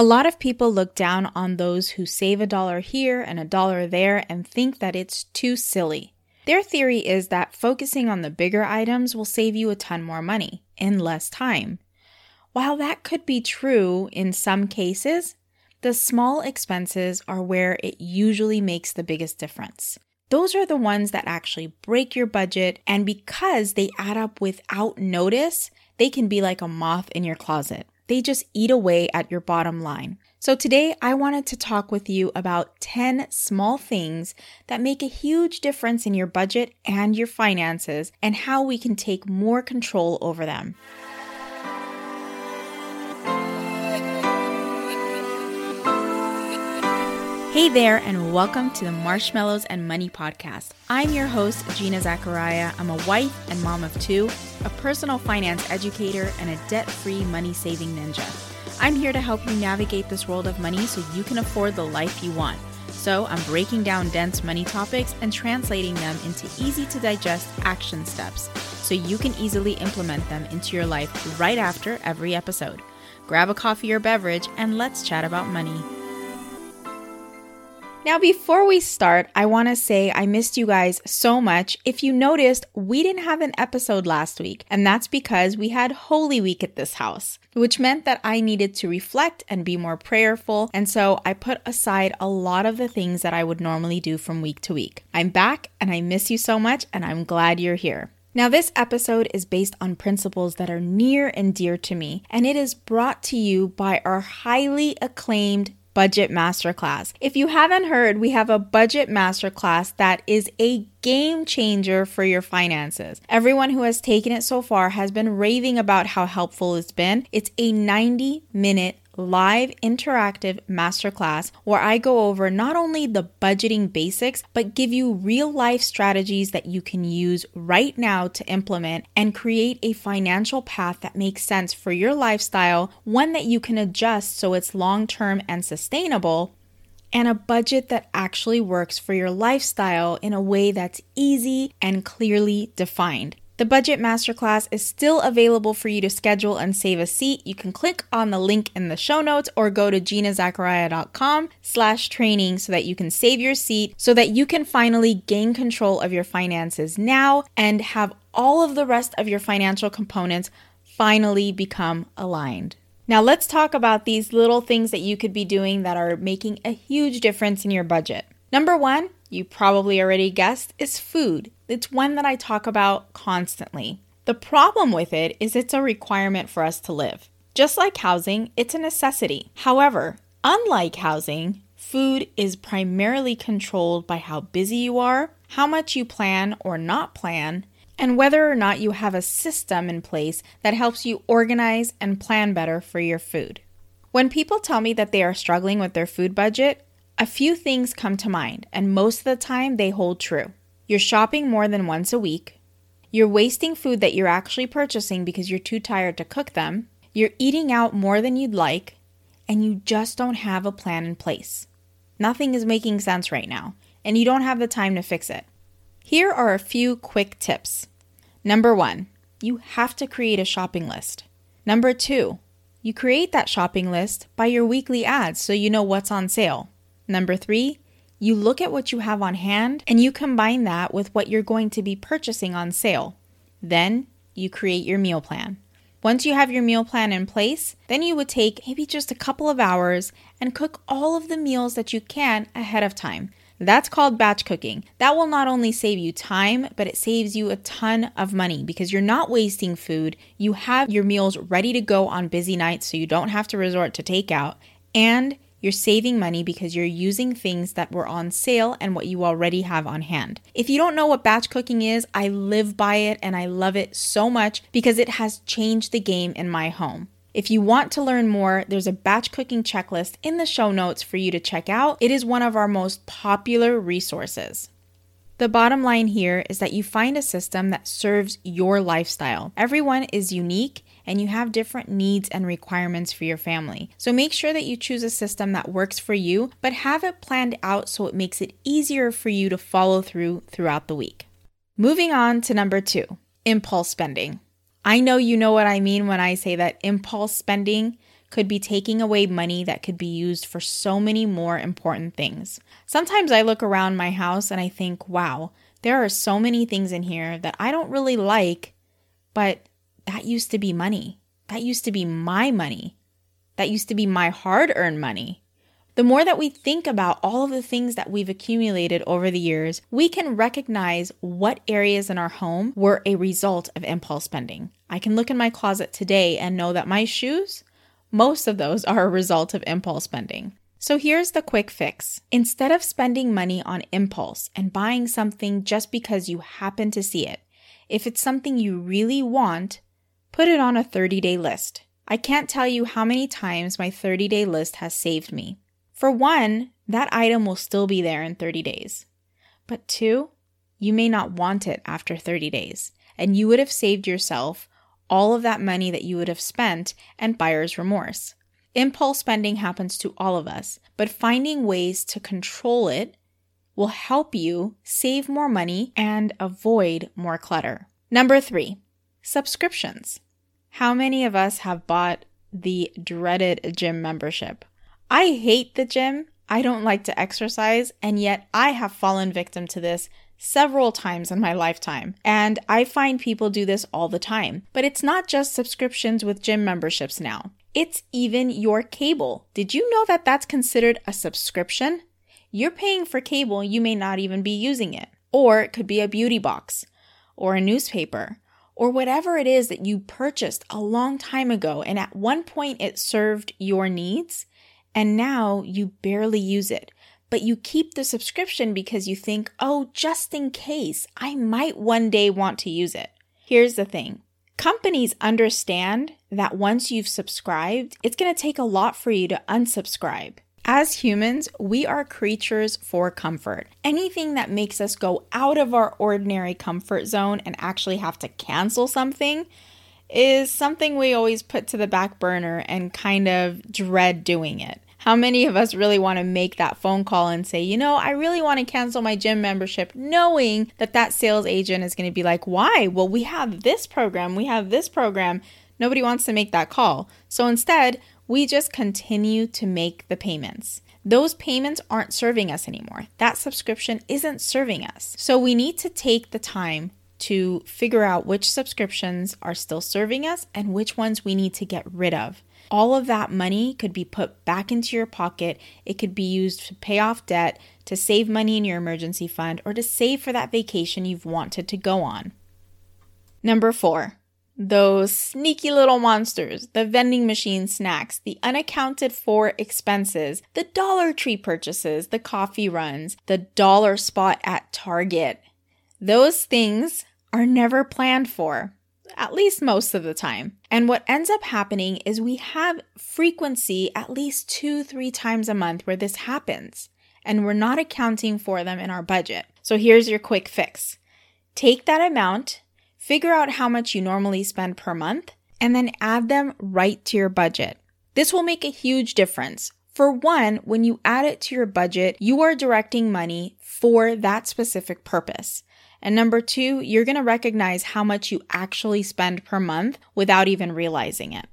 A lot of people look down on those who save a dollar here and a dollar there and think that it's too silly. Their theory is that focusing on the bigger items will save you a ton more money in less time. While that could be true in some cases, the small expenses are where it usually makes the biggest difference. Those are the ones that actually break your budget, and because they add up without notice, they can be like a moth in your closet. They just eat away at your bottom line. So, today I wanted to talk with you about 10 small things that make a huge difference in your budget and your finances, and how we can take more control over them. Hey there, and welcome to the Marshmallows and Money Podcast. I'm your host, Gina Zachariah. I'm a wife and mom of two, a personal finance educator, and a debt free money saving ninja. I'm here to help you navigate this world of money so you can afford the life you want. So, I'm breaking down dense money topics and translating them into easy to digest action steps so you can easily implement them into your life right after every episode. Grab a coffee or beverage and let's chat about money. Now, before we start, I want to say I missed you guys so much. If you noticed, we didn't have an episode last week, and that's because we had Holy Week at this house, which meant that I needed to reflect and be more prayerful. And so I put aside a lot of the things that I would normally do from week to week. I'm back, and I miss you so much, and I'm glad you're here. Now, this episode is based on principles that are near and dear to me, and it is brought to you by our highly acclaimed Budget Masterclass. If you haven't heard, we have a Budget Masterclass that is a game changer for your finances. Everyone who has taken it so far has been raving about how helpful it's been. It's a 90 minute live interactive masterclass where I go over not only the budgeting basics, but give you real life strategies that you can use right now to implement and create a financial path that makes sense for your lifestyle, one that you can adjust so it's long term and sustainable and a budget that actually works for your lifestyle in a way that's easy and clearly defined. The Budget Masterclass is still available for you to schedule and save a seat. You can click on the link in the show notes or go to ginazachariah.com slash training so that you can save your seat so that you can finally gain control of your finances now and have all of the rest of your financial components finally become aligned. Now, let's talk about these little things that you could be doing that are making a huge difference in your budget. Number one, you probably already guessed, is food. It's one that I talk about constantly. The problem with it is it's a requirement for us to live. Just like housing, it's a necessity. However, unlike housing, food is primarily controlled by how busy you are, how much you plan or not plan, and whether or not you have a system in place that helps you organize and plan better for your food. When people tell me that they are struggling with their food budget, a few things come to mind, and most of the time they hold true. You're shopping more than once a week. You're wasting food that you're actually purchasing because you're too tired to cook them. You're eating out more than you'd like, and you just don't have a plan in place. Nothing is making sense right now, and you don't have the time to fix it. Here are a few quick tips. Number one, you have to create a shopping list. Number two, you create that shopping list by your weekly ads so you know what's on sale. Number three, you look at what you have on hand and you combine that with what you're going to be purchasing on sale. Then you create your meal plan. Once you have your meal plan in place, then you would take maybe just a couple of hours and cook all of the meals that you can ahead of time. That's called batch cooking. That will not only save you time, but it saves you a ton of money because you're not wasting food. You have your meals ready to go on busy nights so you don't have to resort to takeout. And you're saving money because you're using things that were on sale and what you already have on hand. If you don't know what batch cooking is, I live by it and I love it so much because it has changed the game in my home. If you want to learn more, there's a batch cooking checklist in the show notes for you to check out. It is one of our most popular resources. The bottom line here is that you find a system that serves your lifestyle. Everyone is unique and you have different needs and requirements for your family. So make sure that you choose a system that works for you, but have it planned out so it makes it easier for you to follow through throughout the week. Moving on to number two impulse spending. I know you know what I mean when I say that impulse spending could be taking away money that could be used for so many more important things. Sometimes I look around my house and I think, wow, there are so many things in here that I don't really like, but that used to be money. That used to be my money. That used to be my hard earned money. The more that we think about all of the things that we've accumulated over the years, we can recognize what areas in our home were a result of impulse spending. I can look in my closet today and know that my shoes, most of those are a result of impulse spending. So here's the quick fix. Instead of spending money on impulse and buying something just because you happen to see it, if it's something you really want, put it on a 30 day list. I can't tell you how many times my 30 day list has saved me. For one, that item will still be there in 30 days. But two, you may not want it after 30 days, and you would have saved yourself all of that money that you would have spent and buyer's remorse. Impulse spending happens to all of us, but finding ways to control it will help you save more money and avoid more clutter. Number three, subscriptions. How many of us have bought the dreaded gym membership? I hate the gym. I don't like to exercise, and yet I have fallen victim to this several times in my lifetime. And I find people do this all the time. But it's not just subscriptions with gym memberships now, it's even your cable. Did you know that that's considered a subscription? You're paying for cable, you may not even be using it. Or it could be a beauty box, or a newspaper, or whatever it is that you purchased a long time ago, and at one point it served your needs and now you barely use it. But you keep the subscription because you think, oh, just in case, I might one day want to use it. Here's the thing companies understand that once you've subscribed, it's going to take a lot for you to unsubscribe. As humans, we are creatures for comfort. Anything that makes us go out of our ordinary comfort zone and actually have to cancel something is something we always put to the back burner and kind of dread doing it. How many of us really want to make that phone call and say, you know, I really want to cancel my gym membership, knowing that that sales agent is going to be like, why? Well, we have this program, we have this program. Nobody wants to make that call. So instead, we just continue to make the payments. Those payments aren't serving us anymore. That subscription isn't serving us. So we need to take the time to figure out which subscriptions are still serving us and which ones we need to get rid of. All of that money could be put back into your pocket. It could be used to pay off debt, to save money in your emergency fund, or to save for that vacation you've wanted to go on. Number four, those sneaky little monsters, the vending machine snacks, the unaccounted for expenses, the Dollar Tree purchases, the coffee runs, the dollar spot at Target. Those things are never planned for, at least most of the time. And what ends up happening is we have frequency at least two, three times a month where this happens, and we're not accounting for them in our budget. So here's your quick fix take that amount, figure out how much you normally spend per month, and then add them right to your budget. This will make a huge difference. For one, when you add it to your budget, you are directing money for that specific purpose. And number two, you're going to recognize how much you actually spend per month without even realizing it.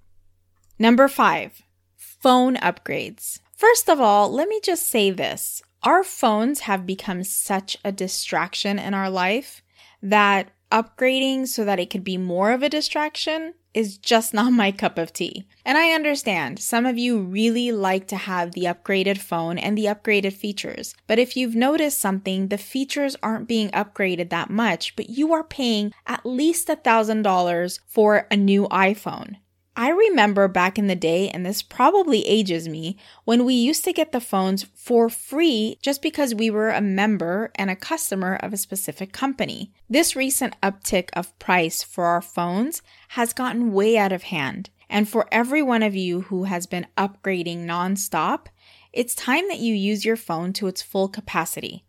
Number five, phone upgrades. First of all, let me just say this our phones have become such a distraction in our life that upgrading so that it could be more of a distraction is just not my cup of tea. And I understand some of you really like to have the upgraded phone and the upgraded features. But if you've noticed something, the features aren't being upgraded that much, but you are paying at least $1,000 for a new iPhone. I remember back in the day, and this probably ages me, when we used to get the phones for free just because we were a member and a customer of a specific company. This recent uptick of price for our phones has gotten way out of hand. And for every one of you who has been upgrading nonstop, it's time that you use your phone to its full capacity.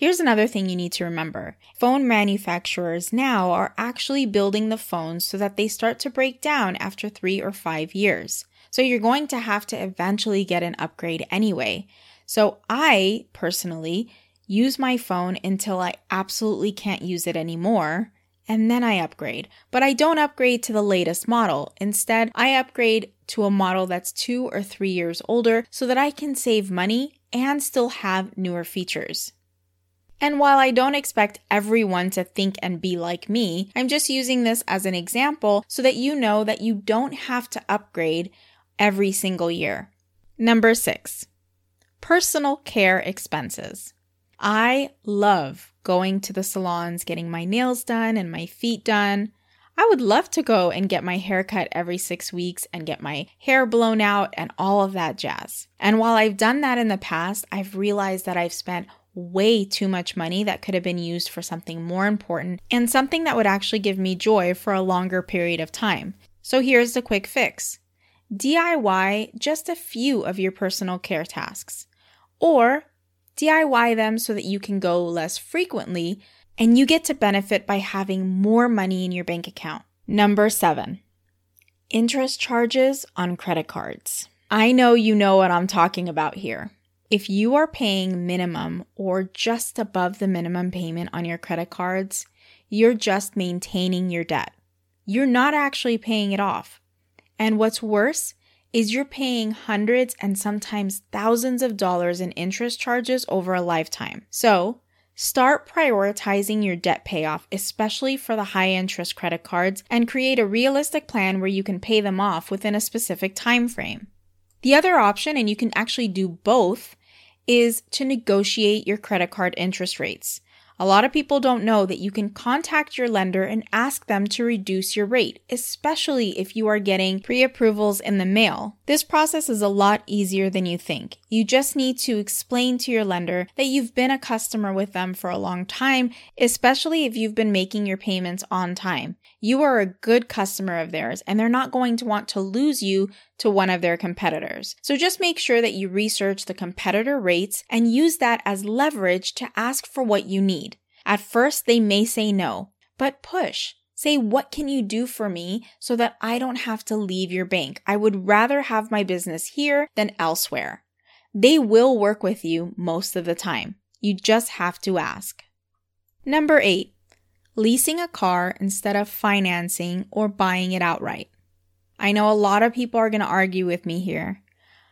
Here's another thing you need to remember phone manufacturers now are actually building the phones so that they start to break down after three or five years. So you're going to have to eventually get an upgrade anyway. So I personally use my phone until I absolutely can't use it anymore. and then I upgrade. But I don't upgrade to the latest model. Instead, I upgrade to a model that's two or three years older so that I can save money and still have newer features. And while I don't expect everyone to think and be like me, I'm just using this as an example so that you know that you don't have to upgrade every single year. Number six, personal care expenses. I love going to the salons, getting my nails done and my feet done. I would love to go and get my hair cut every six weeks and get my hair blown out and all of that jazz. And while I've done that in the past, I've realized that I've spent way too much money that could have been used for something more important and something that would actually give me joy for a longer period of time. So here's the quick fix DIY just a few of your personal care tasks, or DIY them so that you can go less frequently and you get to benefit by having more money in your bank account. Number seven, interest charges on credit cards. I know you know what I'm talking about here. If you are paying minimum or just above the minimum payment on your credit cards, you're just maintaining your debt. You're not actually paying it off. And what's worse is you're paying hundreds and sometimes thousands of dollars in interest charges over a lifetime. So, start prioritizing your debt payoff, especially for the high interest credit cards, and create a realistic plan where you can pay them off within a specific time frame. The other option, and you can actually do both, is to negotiate your credit card interest rates. A lot of people don't know that you can contact your lender and ask them to reduce your rate, especially if you are getting pre approvals in the mail. This process is a lot easier than you think. You just need to explain to your lender that you've been a customer with them for a long time, especially if you've been making your payments on time. You are a good customer of theirs, and they're not going to want to lose you to one of their competitors. So just make sure that you research the competitor rates and use that as leverage to ask for what you need. At first, they may say no, but push. Say, what can you do for me so that I don't have to leave your bank? I would rather have my business here than elsewhere. They will work with you most of the time. You just have to ask. Number eight, leasing a car instead of financing or buying it outright. I know a lot of people are going to argue with me here.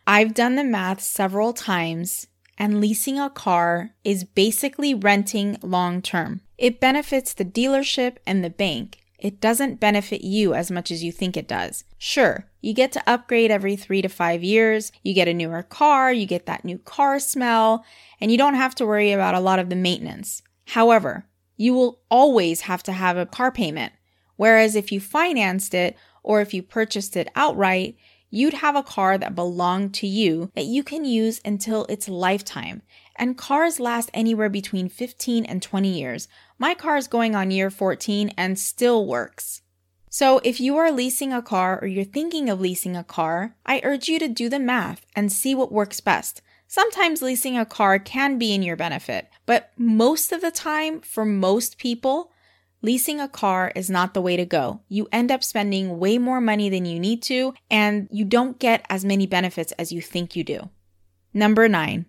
I've done the math several times, and leasing a car is basically renting long term. It benefits the dealership and the bank. It doesn't benefit you as much as you think it does. Sure, you get to upgrade every three to five years, you get a newer car, you get that new car smell, and you don't have to worry about a lot of the maintenance. However, you will always have to have a car payment. Whereas if you financed it or if you purchased it outright, you'd have a car that belonged to you that you can use until its lifetime. And cars last anywhere between 15 and 20 years. My car is going on year 14 and still works. So, if you are leasing a car or you're thinking of leasing a car, I urge you to do the math and see what works best. Sometimes leasing a car can be in your benefit, but most of the time, for most people, Leasing a car is not the way to go. You end up spending way more money than you need to, and you don't get as many benefits as you think you do. Number nine,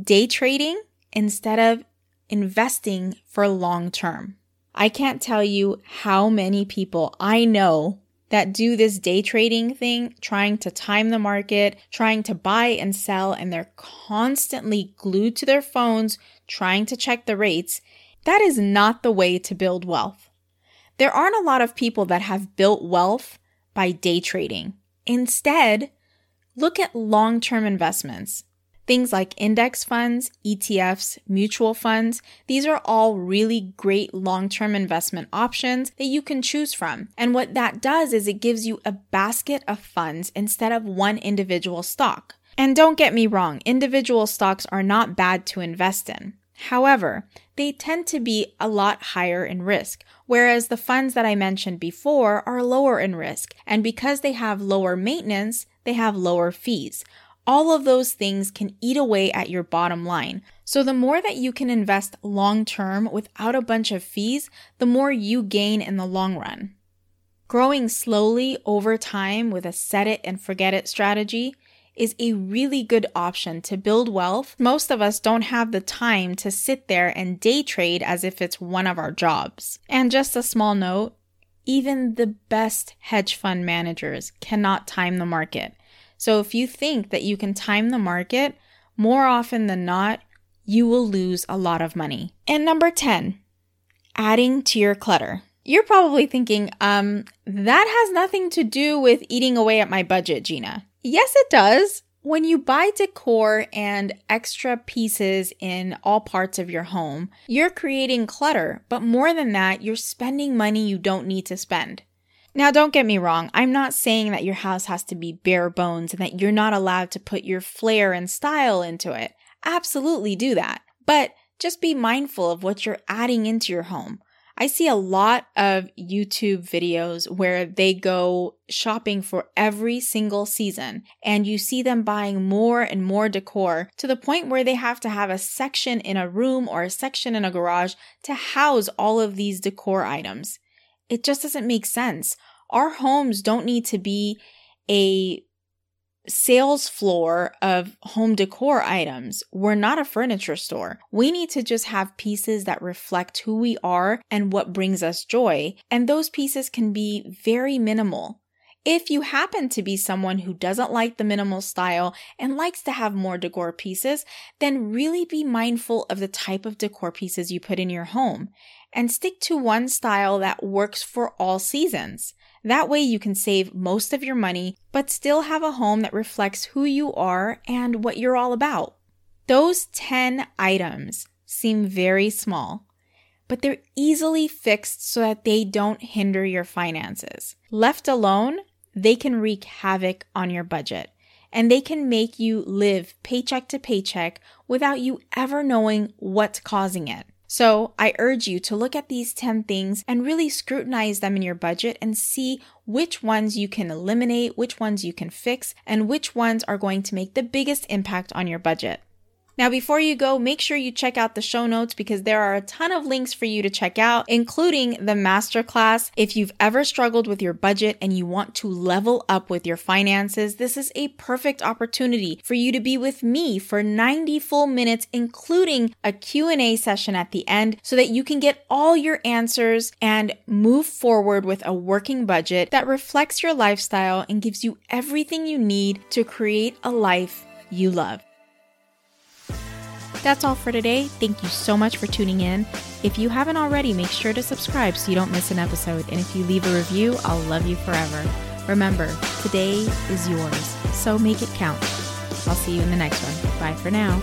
day trading instead of investing for long term. I can't tell you how many people I know that do this day trading thing, trying to time the market, trying to buy and sell, and they're constantly glued to their phones, trying to check the rates. That is not the way to build wealth. There aren't a lot of people that have built wealth by day trading. Instead, look at long term investments. Things like index funds, ETFs, mutual funds, these are all really great long term investment options that you can choose from. And what that does is it gives you a basket of funds instead of one individual stock. And don't get me wrong, individual stocks are not bad to invest in. However, they tend to be a lot higher in risk, whereas the funds that I mentioned before are lower in risk. And because they have lower maintenance, they have lower fees. All of those things can eat away at your bottom line. So the more that you can invest long term without a bunch of fees, the more you gain in the long run. Growing slowly over time with a set it and forget it strategy is a really good option to build wealth. Most of us don't have the time to sit there and day trade as if it's one of our jobs. And just a small note, even the best hedge fund managers cannot time the market. So if you think that you can time the market, more often than not, you will lose a lot of money. And number 10, adding to your clutter. You're probably thinking, um, that has nothing to do with eating away at my budget, Gina. Yes, it does. When you buy decor and extra pieces in all parts of your home, you're creating clutter, but more than that, you're spending money you don't need to spend. Now, don't get me wrong, I'm not saying that your house has to be bare bones and that you're not allowed to put your flair and style into it. Absolutely do that. But just be mindful of what you're adding into your home. I see a lot of YouTube videos where they go shopping for every single season and you see them buying more and more decor to the point where they have to have a section in a room or a section in a garage to house all of these decor items. It just doesn't make sense. Our homes don't need to be a sales floor of home decor items. We're not a furniture store. We need to just have pieces that reflect who we are and what brings us joy. And those pieces can be very minimal. If you happen to be someone who doesn't like the minimal style and likes to have more decor pieces, then really be mindful of the type of decor pieces you put in your home and stick to one style that works for all seasons. That way you can save most of your money, but still have a home that reflects who you are and what you're all about. Those 10 items seem very small, but they're easily fixed so that they don't hinder your finances. Left alone, they can wreak havoc on your budget and they can make you live paycheck to paycheck without you ever knowing what's causing it. So I urge you to look at these 10 things and really scrutinize them in your budget and see which ones you can eliminate, which ones you can fix, and which ones are going to make the biggest impact on your budget. Now, before you go, make sure you check out the show notes because there are a ton of links for you to check out, including the masterclass. If you've ever struggled with your budget and you want to level up with your finances, this is a perfect opportunity for you to be with me for 90 full minutes, including a Q&A session at the end so that you can get all your answers and move forward with a working budget that reflects your lifestyle and gives you everything you need to create a life you love. That's all for today. Thank you so much for tuning in. If you haven't already, make sure to subscribe so you don't miss an episode. And if you leave a review, I'll love you forever. Remember, today is yours, so make it count. I'll see you in the next one. Bye for now.